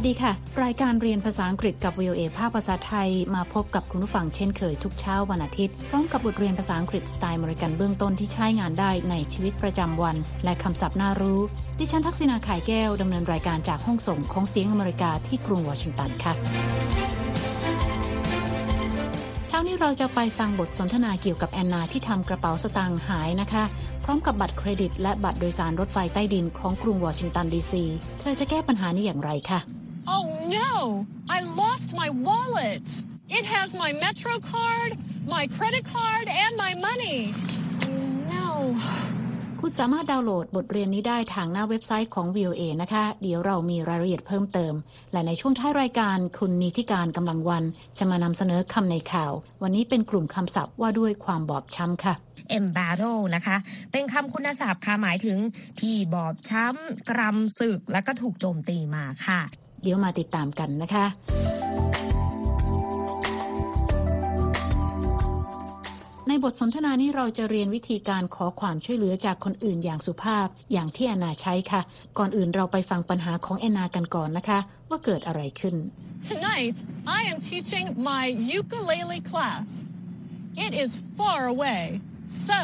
สวัสดีค่ะ รายการเรียนภาษาอังกฤษกับ VOA ภาคภาษาไทยมาพบกับคุณผู้ฟังเช่นเคยทุกเช้าวันอาทิตย์ พร้อมกับบทเรียนภาษาอังกฤษสไตล์อเมริกันเบื้องต้นที่ใช้งานได้ในชีวิตประจำวัน และคำศัพท์น่ารู้ ดิฉันทักษิณา ข่ายแก้วดำเนินรายการจากห้องส่งของเสียงอเมริกาที่กรุงวอชิงตันค่ะเช้านี้เราจะไปฟังบทสนทนาเกี่ยวกับแอนนาที่ทำกระเป๋าสตางค์หายนะคะ พร้อมกับบัตรเครดิต และบัตรโดยสารรถไฟใต้ดินของกรุงวอชิงตันดีซี เธอจะแก้ปัญหานี้อย่างไรคะ Oh no! I lost my wallet! It has my Metro card, my credit card, and my money. No. คุณสามารถดาวน์โหลดบทเรียนนี้ได้ทางหน้าเว็บไซต์ของ VOA นะคะ เดี๋ยวเรามีรายละเอียดเพิ่มเติม และในช่วงท้ายรายการคุณนิติการกำลังวัน จะมานำเสนอคำในข่าว วันนี้เป็นกลุ่มคำศัพท์ว่าด้วยความบอบช้ำค่ะ embattle นะคะ เป็นคำคุณศัพท์ค่ะหมายถึงที่บอบช้ำกรำศึก และก็ถูกโจมตีมาค่ะ เดี๋ยวมาติดตามกันนะคะในบทสนทนานี้เราจะเรียนวิธีการขอความช่วยเหลือจากคนอื่นอย่างสุภาพอย่างที่แอนนาใช้ค่ะ ก่อนอื่นเราไปฟังปัญหาของแอนนากันก่อนนะคะ ว่าเกิดอะไรขึ้น Tonight, I am teaching my ukulele class. It is far away, so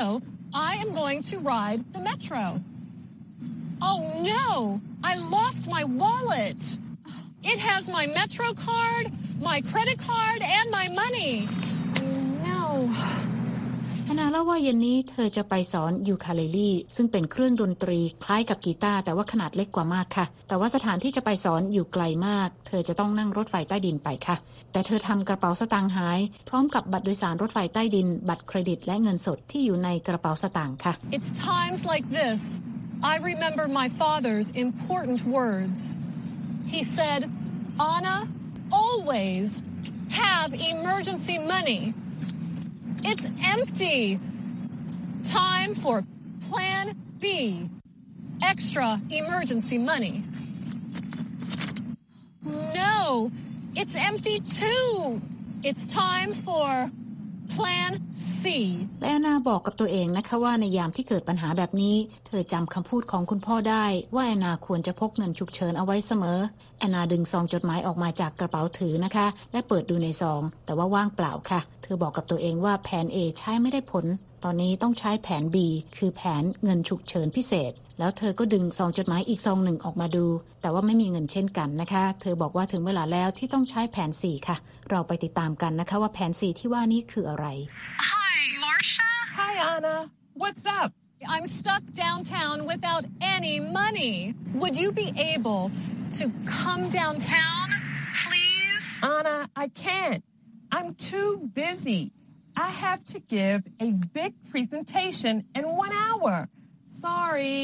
I am going to ride the metro. Oh no! I lost my wallet. It has my Metro card, my credit card, and my money. No. แอนนาเล่าว่าเย็นนี้เธอจะไปสอนยูคาเลลี่ซึ่งเป็นเครื่องดนตรีคล้ายกับกีตาร์แต่ว่าขนาดเล็กกว่ามากค่ะ แต่ว่าสถานที่จะไปสอนอยู่ไกลมาก เธอจะต้องนั่งรถไฟใต้ดินไปค่ะ แต่เธอทำกระเป๋าสตางค์หาย พร้อมกับบัตรโดยสารรถไฟใต้ดิน บัตรเครดิตและเงินสดที่อยู่ในกระเป๋าสตางค์ค่ะ It's times like this I remember my father's important words. He said, Anna, always have emergency money. It's empty. Time for Plan B. Extra emergency money. No, it's empty too. It's time for Plan C. และแอนนาบอกกับตัวเองนะคะว่าในยามที่เกิดปัญหาแบบนี้ เธอจำคำพูดของคุณพ่อได้ ว่าแอนนาควรจะพกเงินฉุกเฉินเอาไว้เสมอ แอนนาดึงซองจดหมายออกมาจากกระเป๋าถือนะคะ และเปิดดูในซอง แต่ว่าว่างเปล่าค่ะ เธอบอกกับตัวเองว่าแผน A ใช้ไม่ได้ผล ตอนนี้ต้องใช้แผน B คือแผนเงินฉุกเฉินพิเศษ แล้วเธอก็ดึงซองจดหมายอีกซองหนึ่งออกมาดู แต่ว่าไม่มีเงินเช่นกันนะคะ เธอบอกว่าถึงเวลาแล้วที่ต้องใช้แผน 4 ค่ะ เราไปติดตามกันนะคะว่าแผน 4 ที่ว่านี้คืออะไร Hi, Marcia. Hi, Anna. What's up? I'm stuck downtown without any money. Would you be able to come downtown, please? Anna, I can't. I'm too busy. I have to give a big presentation in one hour. Sorry.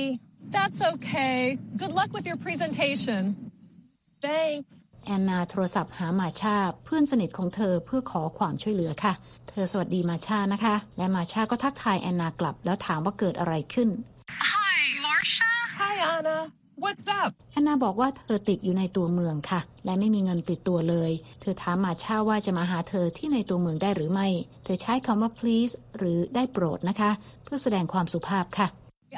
That's okay. Good luck with your presentation. Thanks. แอนนาโทรศัพท์หามาชาเพื่อนสนิทของเธอเพื่อขอความช่วยเหลือค่ะ เธอสวัสดีมาชานะคะ และมาชาก็ทักทายแอนนากลับแล้วถามว่าเกิดอะไรขึ้น Hi, Marcia. Hi, Anna. What's up? แอนนาบอกว่าเธอติดอยู่ในตัวเมืองค่ะ และไม่มีเงินติดตัวเลย เธอถามมาชาว่าจะมาหาเธอที่ในตัวเมืองได้หรือไม่ เธอใช้คำว่า please หรือได้โปรดนะคะ เพื่อแสดงความสุภาพค่ะ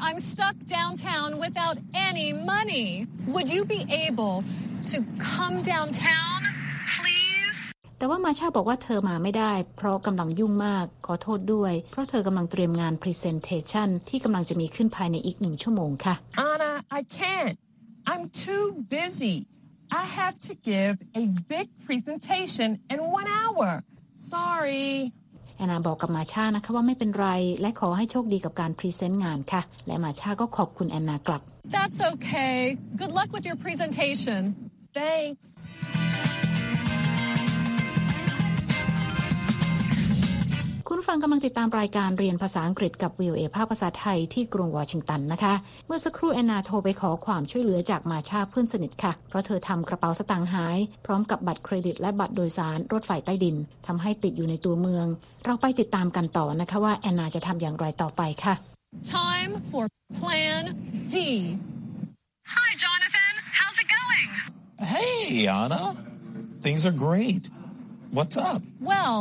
I'm stuck downtown without any money. Would you be able to come downtown, please? แต่ว่ามาชาบอกว่าเธอมาไม่ได้ เพราะกำลังยุ่งมาก ขอโทษด้วย เพราะเธอกำลังเตรียมงาน presentation ที่กำลังจะมีขึ้นภายในอีกหนึ่งชั่วโมงค่ะ Anna, I can't. I'm too busy. I have to give a big presentation in one hour. Sorry. แอนนาบอกกับมาชานะคะว่าไม่เป็นไร และขอให้โชคดีกับการพรีเซนต์งานค่ะ และมาชาก็ขอบคุณแอนนากลับ That's okay. Good luck with your presentation. Thanks. คุณผู้ฟังกำลังติดตามรายการเรียนภาษาอังกฤษกับ VOA ภาคภาษาไทยที่กรุงวอชิงตันนะคะ เมื่อสักครู่แอนนาโทรไปขอความช่วยเหลือจากมาชาเพื่อนสนิทค่ะ เพราะเธอทำกระเป๋าสตางค์หาย พร้อมกับบัตรเครดิตและบัตรโดยสารรถไฟใต้ดินทำให้ติดอยู่ในตัวเมือง เราไปติดตามกันต่อนะคะว่าแอนนาจะทำอย่างไรต่อไปค่ะ Time for Plan D. Hi, Jonathan. How's it going? Hey, Anna. Things are great. What's up? Well,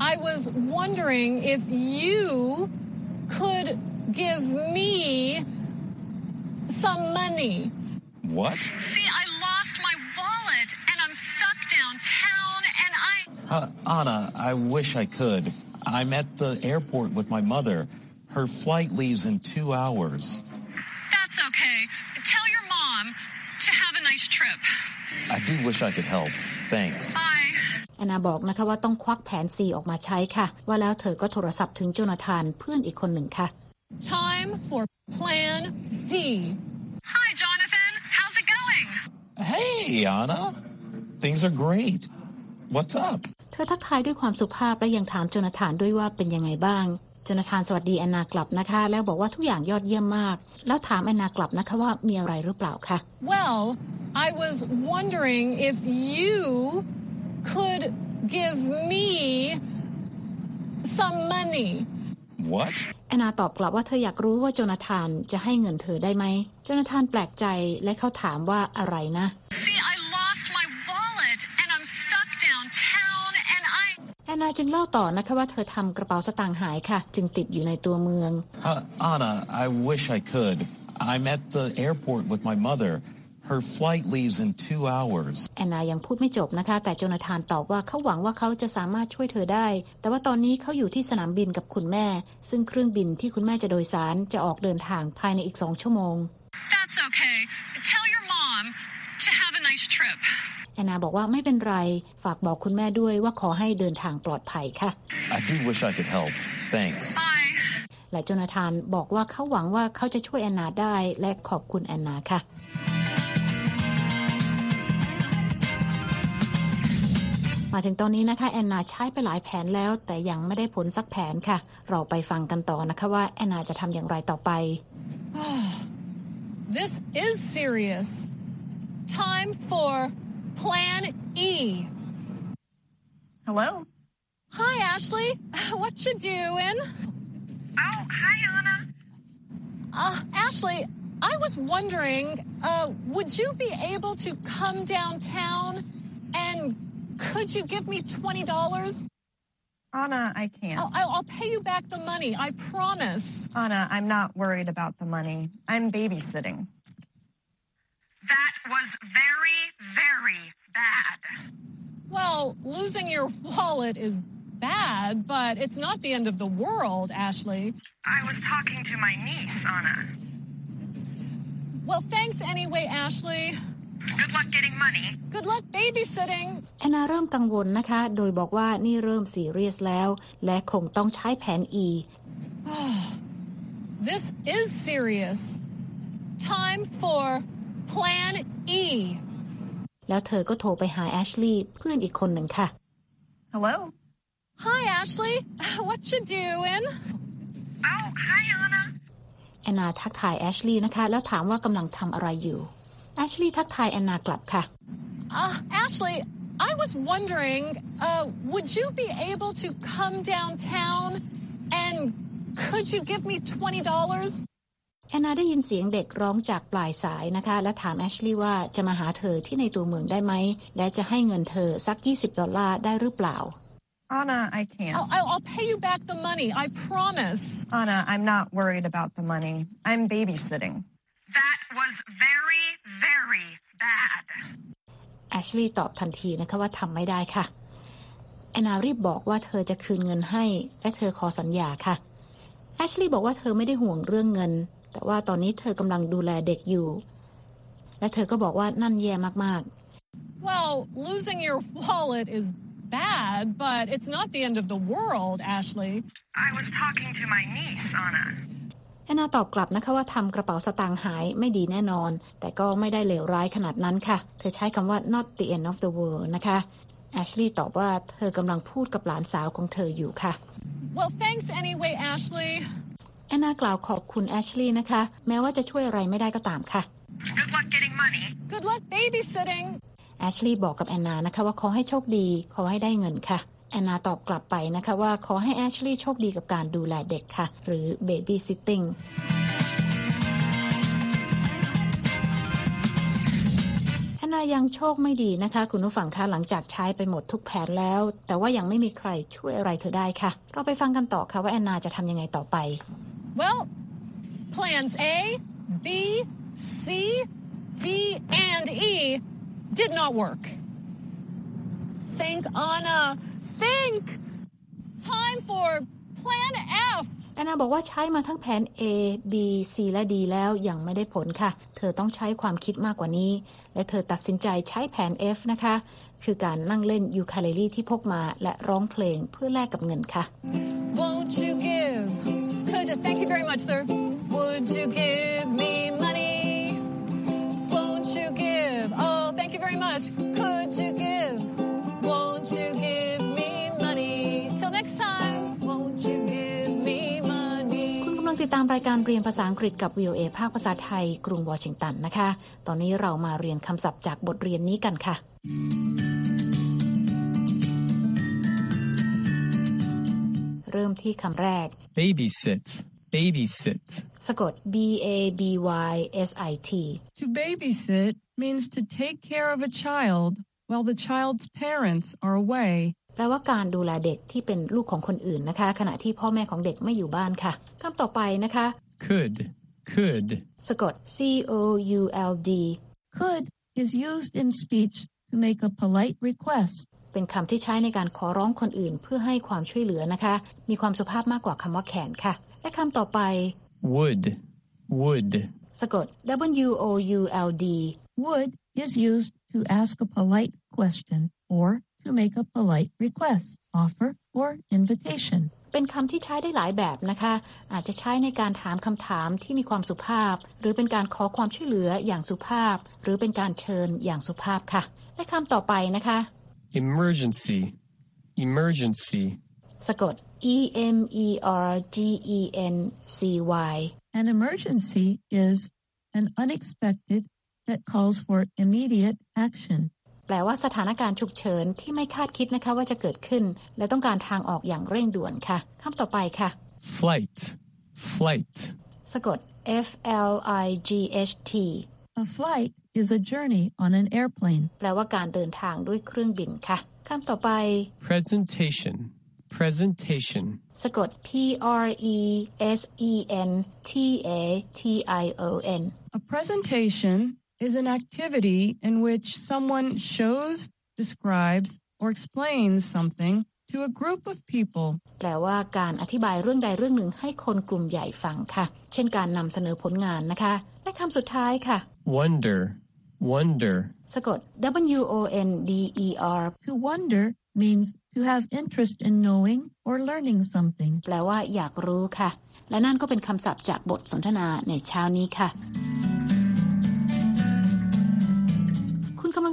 I was wondering if you could give me some money. What? See, I lost my wallet and I'm stuck downtown and I. Uh, Anna, I wish I could. I'm at the airport with my mother. Her flight leaves in two hours. That's okay. Tell your mom to have a nice trip. I do wish I could help. Thanks. Bye. แอนนาบอกนะคะว่าต้องควักแผน C ออกมาใช้ค่ะ ว่าแล้วเธอก็โทรศัพท์ถึงโจนาธานเพื่อนอีกคนหนึ่งค่ะ Time for Plan D. Hi, Jonathan. How's it going? Hey, Anna. Things are great. What's up? เธอทักทายด้วยความสุภาพและยังถามโจนาธานด้วยว่าเป็นยังไงบ้างโจนาธานสวัสดีแอนนากลับนะคะ แล้วบอกว่าทุกอย่างยอดเยี่ยมมาก แล้วถามแอนนากลับนะคะว่ามีอะไรหรือเปล่าคะ Well, I was wondering if you could give me some money. What? แอนนาตอบกลับว่าเธออยากรู้ว่าโจนาธานจะให้เงินเธอได้ไหมโจนาธานแปลกใจและเขาถามว่าอะไรนะ See, I lost my wallet and I'm stuck downtown and I. แอนนาจึงเล่าต่อนะคะว่าเธอทำกระเป๋าสตางค์หายค่ะ จึงติดอยู่ในตัวเมือง Uh, Anna, I wish I could. I'm at the airport with my mother. Her flight leaves in two hours. แอนนายังพูดไม่จบนะคะ แต่โจนาธานตอบว่าเขาหวังว่าเขาจะสามารถช่วยเธอได้ แต่ว่าตอนนี้เขาอยู่ที่สนามบินกับคุณแม่ ซึ่งเครื่องบินที่คุณแม่จะโดยสารจะออกเดินทางภายในอีกสองชั่วโมง That's okay. Tell your mom to have a nice trip. แอนนาบอกว่าไม่เป็นไร ฝากบอกคุณแม่ด้วยว่าขอให้เดินทางปลอดภัยค่ะ I do wish I could help. Thanks. Bye. และโจนาธานบอกว่าเขาหวังว่าเขาจะช่วยแอนนาได้และขอบคุณแอนนาค่ะ มาถึงตอนนี้นะคะแอนนาใช้ไปหลายแผนแล้ว แต่ยังไม่ได้ผลสักแผนค่ะ เราไปฟังกันต่อนะคะว่าแอนนาจะทำอย่างไรต่อไป This is serious. Time for Plan E. Hello? Hi, Ashley. What you doing? Oh, hi, Anna. Uh, Ashley, I was wondering, uh, would you be able to come downtown and could you give me twenty dollars? Anna, I can't. I'll, I'll I'll pay you back the money. I promise. Anna, I'm not worried about the money. I'm babysitting. That was very, very bad. Well, losing your wallet is bad, but it's not the end of the world, Ashley. I was talking to my niece, Anna. Well, thanks anyway, Ashley. Good luck getting money. Good luck babysitting. แอนนาเริ่มกังวลนะคะ โดยบอกว่านี่เริ่มซีเรียสแล้ว และคงต้องใช้แผน E This is serious. Time for Plan E. แล้วเธอก็โทรไปหาแอชลีย์เพื่อนอีกคนหนึ่งค่ะ Hello? Hi, Ashley. What you doing? Oh, hi, Anna. แอนนาทักทายแอชลีย์นะคะ แล้วถามว่ากำลังทำอะไรอยู่ แอชลีย์ทักทายแอนนากลับค่ะ Uh, Ashley, I was wondering, uh, would you be able to come downtown and could you give me twenty dollars? แอนนาได้ยินเสียงเด็กร้องจากปลายสายนะคะ และถามแอชลีย์ว่าจะมาหาเธอที่ในตัวเมืองได้ไหม และจะให้เงินเธอสัก 20 ดอลลาร์ได้หรือเปล่า Anna, I can't. I'll, I'll I'll pay you back the money. I promise. Anna, I'm not worried about the money. I'm babysitting. That was very, very bad. แอชลีย์ตอบทันทีนะคะว่าทำไม่ได้ค่ะ แอนนารีบบอกว่าเธอจะคืนเงินให้ และเธอขอสัญญาค่ะ แอชลีย์บอกว่าเธอไม่ได้ห่วงเรื่องเงิน แต่ว่าตอนนี้เธอกำลังดูแลเด็กอยู่ และเธอก็บอกว่านั่นแย่มาก Well, losing your wallet is bad, but it's not the end of the world, Ashley. I was talking to my niece, Anna. ๆแอนนาตอบกลับนะคะว่าทำกระเป๋าสตางค์หายไม่ดีแน่นอน แต่ก็ไม่ได้เลวร้ายขนาดนั้นค่ะ เธอใช้คำว่า not the end of the world นะคะแอชลีย์ตอบว่าเธอกำลังพูดกับหลานสาวของเธออยู่ค่ะ Well, thanks anyway, Ashley. แอนนากล่าวขอบคุณแอชลีย์นะคะ แม้ว่าจะช่วยอะไรไม่ได้ก็ตามค่ะ Good luck getting money. Good luck babysitting. แอชลีย์บอกกับแอนนานะคะว่าขอให้โชคดีขอให้ได้เงินค่ะ แอนนาตอบกลับไปนะคะว่าขอให้แอชลีย์โชคดีกับการดูแลเด็กค่ะ หรือ baby sitting แอนนายังโชคไม่ดีนะคะ คุณผู้ฟังคะหลังจากใช้ไปหมดทุกแผนแล้ว แต่ว่ายังไม่มีใครช่วยอะไรเธอได้ค่ะ เราไปฟังกันต่อค่ะว่าแอนนาจะทำยังไงต่อไป Well, plans A, B, C, D, and E did not work. Thank Anna think. Time for Plan F. แอนนาบอกว่าใช้มาทั้งแผน A B C และ D แล้วยังไม่ได้ผลค่ะ เธอต้องใช้ความคิดมากกว่านี้ และเธอตัดสินใจใช้แผน F นะคะ คือการนั่งเล่นยูคาเลลี่ที่พกมาและร้องเพลงเพื่อแลกกับเงินค่ะ Won't you give? Could you? Thank you very much, sir. Would you give me money? Won't you give? Oh, thank you very much. Could you give? ติดตามรายการเรียนภาษาอังกฤษกับ VOA ภาคภาษาไทย กรุงวอชิงตันนะคะ ตอนนี้เรามาเรียนคำศัพท์จากบทเรียนนี้กันค่ะ เริ่มที่คำแรก Babysit. Babysit. สะกด B A B Y S I T To babysit means to take care of a child while the child's parents are away. แปลว่าการดูแลเด็กที่เป็นลูกของคนอื่นนะคะ ขณะที่พ่อแม่ของเด็กไม่อยู่บ้านค่ะคำต่อไปนะคะ Could. Could. สะกด C O U L D Could is used in speech to make a polite request. เป็นคำที่ใช้ในการขอร้องคนอื่นเพื่อให้ความช่วยเหลือนะคะ มีความสุภาพมากกว่าคำว่าแขนค่ะ และคำต่อไป Would. Would. สะกด W O U L D Would is used to ask a polite question or to make a polite request, offer, or invitation. เป็นคำที่ใช้ได้หลายแบบนะคะ อาจจะใช้ในการถามคำถามที่มีความสุภาพ หรือเป็นการขอความช่วยเหลืออย่างสุภาพ หรือเป็นการเชิญอย่างสุภาพค่ะ และคำต่อไปนะคะ Emergency. Emergency. สะกด E M E R G E N C Y An emergency is an unexpected that calls for immediate action. แปลว่าสถานการณ์ฉุกเฉินที่ไม่คาดคิดนะคะว่าจะเกิดขึ้น และต้องการทางออกอย่างเร่งด่วนค่ะคำต่อไปค่ะ Flight. Flight. สะกด F L I G H T A flight is a journey on an airplane. แปลว่าการเดินทางด้วยเครื่องบินค่ะคำต่อไป Presentation. Presentation. สะกด P R E S E N T A T I O N A presentation is an activity in which someone shows, describes, or explains something to a group of people. แปลว่าการอธิบายเรื่องใดเรื่องหนึ่งให้คนกลุ่มใหญ่ฟังค่ะ เช่นการนำเสนอผลงานนะคะ และคำสุดท้ายค่ะ Wonder. Wonder. สะกด W O N D E R To wonder means to have interest in knowing or learning something. แปลว่าอยากรู้ค่ะ และนั่นก็เป็นคำศัพท์จากบทสนทนาในเช้านี้ค่ะ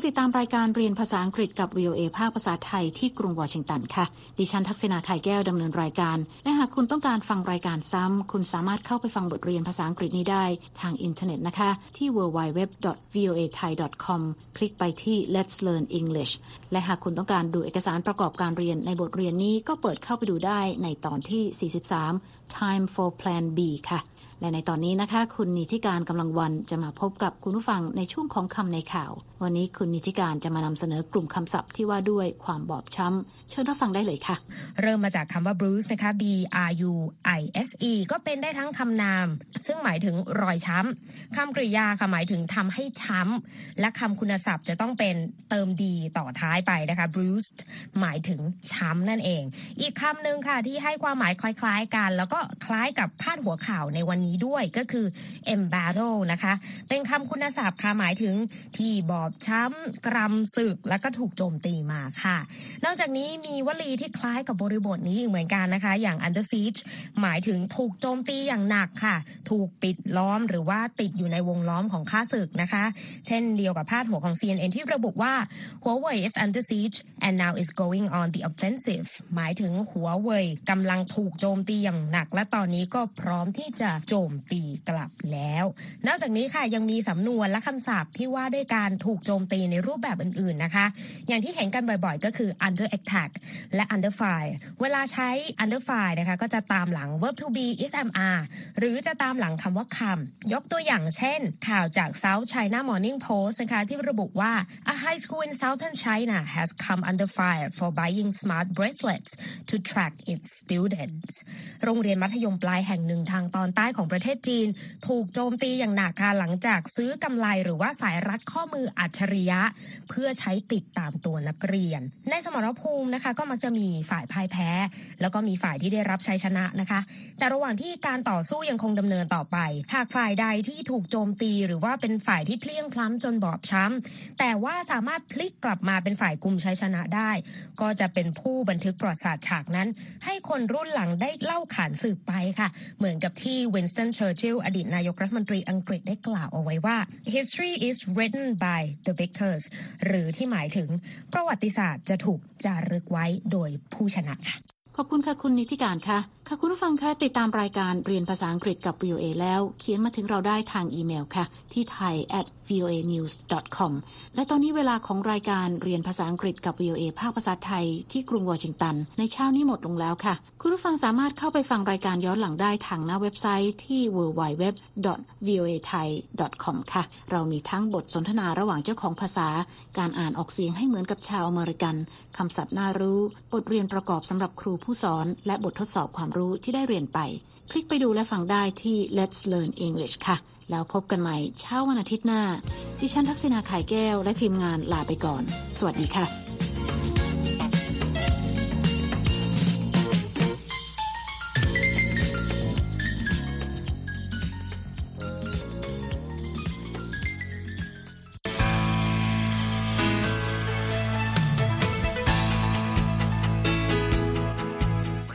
ติดตามรายการเรียนภาษาอังกฤษกับ VOA ภาคภาษาไทยที่กรุงวอชิงตันค่ะ ดิฉันทักษณาไข่แก้วดำเนินรายการ และหากคุณต้องการฟังรายการซ้ำ คุณสามารถเข้าไปฟังบทเรียนภาษาอังกฤษนี้ได้ ทางอินเทอร์เน็ตนะคะ ที่ www.voathai.com คลิกไปที่ Let's Learn English และหากคุณต้องการดูเอกสารประกอบการเรียนในบทเรียนนี้ก็เปิดเข้าไปดูได้ในตอนที่ 43 Time for Plan B ค่ะ และในตอนนี้นะคะ คุณนิติการกำลังวันจะมาพบกับคุณผู้ฟังในช่วงของคำในข่าว วันนี้คุณนิติการจะมานำเสนอกลุ่มคำศัพท์ที่ว่าด้วยความบอบช้ำ เชิญรับฟังได้เลยค่ะ เริ่มมาจากคำว่า bruise นะคะ B R U I S E ก็เป็นได้ทั้งคำนาม ซึ่งหมายถึงรอยช้ำคำกริยาค่ะหมายถึงทำให้ช้ำและคำคุณศัพท์จะต้องเป็นเติมดีต่อท้ายไปนะคะ bruised หมายถึงช้ำนั่นเอง อีกคำหนึ่งค่ะที่ให้ความหมายคล้าย ๆ กัน แล้วก็คล้ายกับพาดหัวข่าวในวันนี้ด้วยก็คือ embattle นะคะ เป็นคำคุณศัพท์ค่ะหมายถึงที่บอบช้ำกรำศึกแล้วก็ถูกโจมตีมาค่ะ นอกจากนี้มีวลีที่คล้ายกับบริบทนี้อีกเหมือนกันนะคะ อย่าง under siege หมายถึงถูกโจมตีอย่างหนักค่ะ ถูกปิดล้อมหรือว่าติดอยู่ในวงล้อมของข้าศึกนะคะ เช่นเดียวกับพาดหัวของ CNN ที่ระบุว่า Huawei is under siege and now is going on the offensive หมายถึงหัวเว่ยกำลังถูกโจมตีอย่างหนัก และตอนนี้ก็พร้อมที่จะโจมตีกลับแล้ว นอกจากนี้ค่ะยังมีสำนวนและคำศัพท์ที่ว่าด้วยการถูกโจมตีในรูปแบบอื่นๆนะคะ อย่างที่เห็นกันบ่อยๆ ก็คือ under attack และ under fire เวลาใช้ under fire นะคะก็จะตามหลัง verb to be is am are หรือจะตามหลังคำว่าคำยกตัวอย่างเช่น ข่าวจาก South China Morning Post นะคะที่ระบุว่า a high school in southern China has come under fire for buying smart bracelets to track its students โรงเรียนมัธยมปลายแห่งหนึ่งทางตอนใต้ของของประเทศจีน ถูกโจมตีอย่างหนักค่ะหลังจากซื้อกำไลหรือว่าสายรัดข้อมืออัจฉริยะ เพื่อใช้ติดตามตัวนักเรียน ในสมรภูมินะคะ ก็มักจะมีฝ่ายพ่ายแพ้ แล้วก็มีฝ่ายที่ได้รับชัยชนะนะคะ แต่ระหว่างที่การต่อสู้ยังคงดำเนินต่อไป หากฝ่ายใดที่ถูกโจมตีหรือว่าเป็นฝ่ายที่เพลี้ยงพล้ำจนบอบช้ำแต่ว่าสามารถพลิกกลับมาเป็นฝ่ายกลุ่มชัยชนะได้ ก็จะเป็นผู้บันทึกประวัติศาสตร์ฉากนั้น ให้คนรุ่นหลังได้เล่าขานสืบไปค่ะ เหมือนกับที่เวนสตันเชอร์ชิลอดีตนายกรัฐมนตรีอังกฤษได้กล่าวเอาไว้ว่า history is written by the victors หรือที่หมายถึงประวัติศาสตร์จะถูกจารึกไว้โดยผู้ชนะค่ะขอบคุณค่ะคุณนิติการค่ะ ค่ะคุณผู้ฟังคะติดตามรายการเรียนภาษาอังกฤษกับ VOA แล้ว เขียนมาถึงเราได้ทางอีเมลค่ะ ที่ thai at voa news com และตอนนี้เวลาของรายการเรียนภาษาอังกฤษกับ VOA ภาคภาษาไทยที่กรุงวอชิงตัน ในเช้านี้หมดลงแล้วค่ะ คุณผู้ฟังสามารถเข้าไปฟังรายการย้อนหลังได้ทางหน้าเว็บไซต์ที่ www voa thai com ค่ะ เรามีทั้งบทสนทนาระหว่างเจ้าของภาษา การอ่านออกเสียงให้เหมือนกับชาวอเมริกันคำศัพท์น่ารู้ บทเรียนประกอบสำหรับครูผู้สอน และบททดสอบความรู้ที่ได้เรียนไป คลิกไปดูและฟังได้ที่ Let's Learn English ค่ะ แล้วพบกันใหม่เช้าวันอาทิตย์หน้า ดิฉันทักษณาไข่แก้วและทีมงานลาไปก่อน สวัสดีค่ะ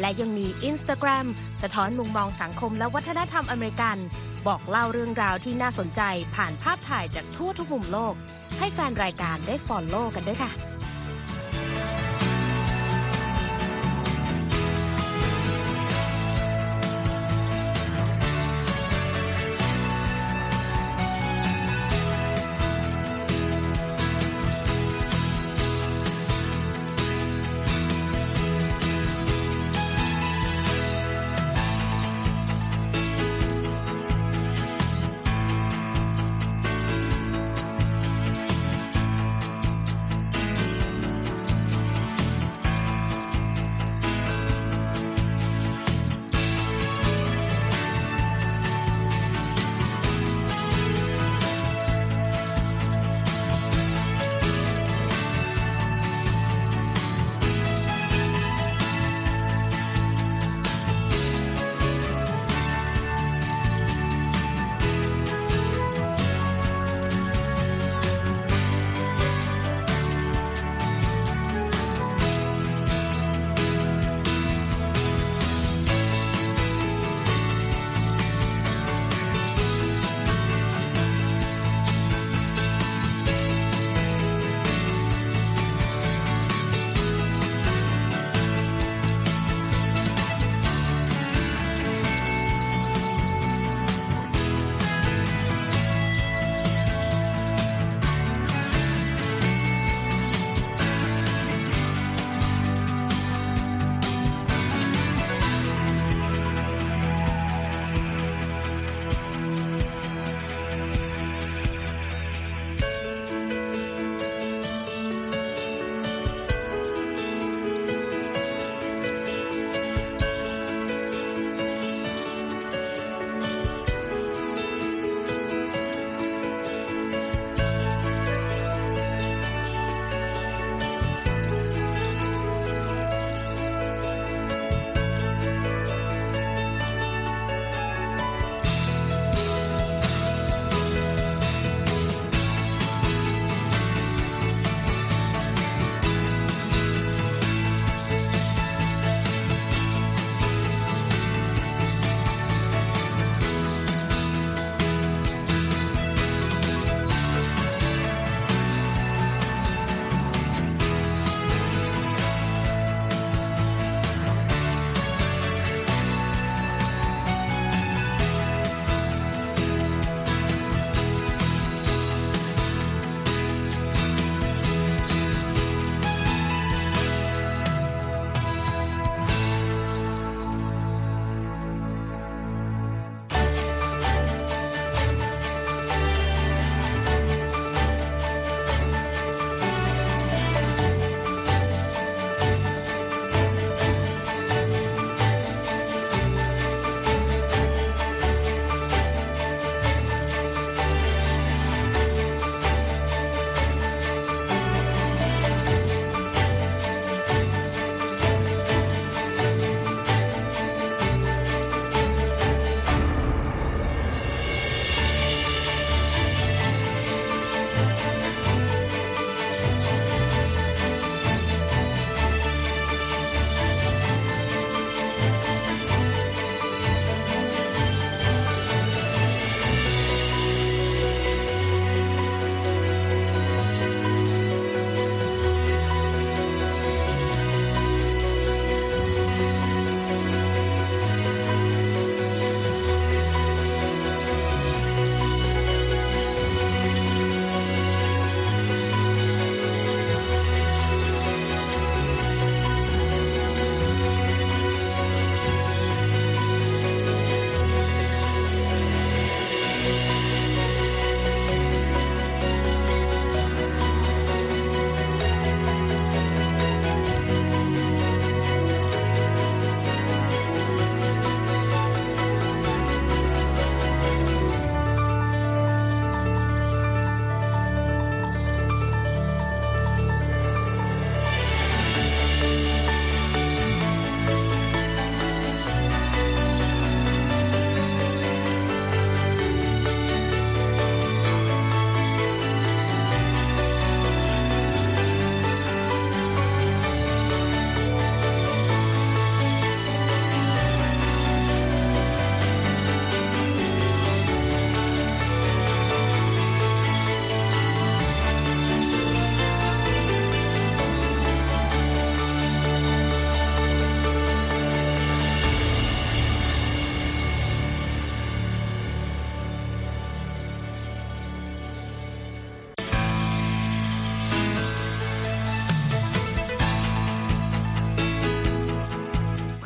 และยังมี Instagram สะท้อนมุมมองสังคมและวัฒนธรรมอเมริกัน บอกเล่าเรื่องราวที่น่าสนใจผ่านภาพถ่ายจากทั่วทุกมุมโลก ให้แฟนรายการได้ฟอลโล่กันด้วยค่ะ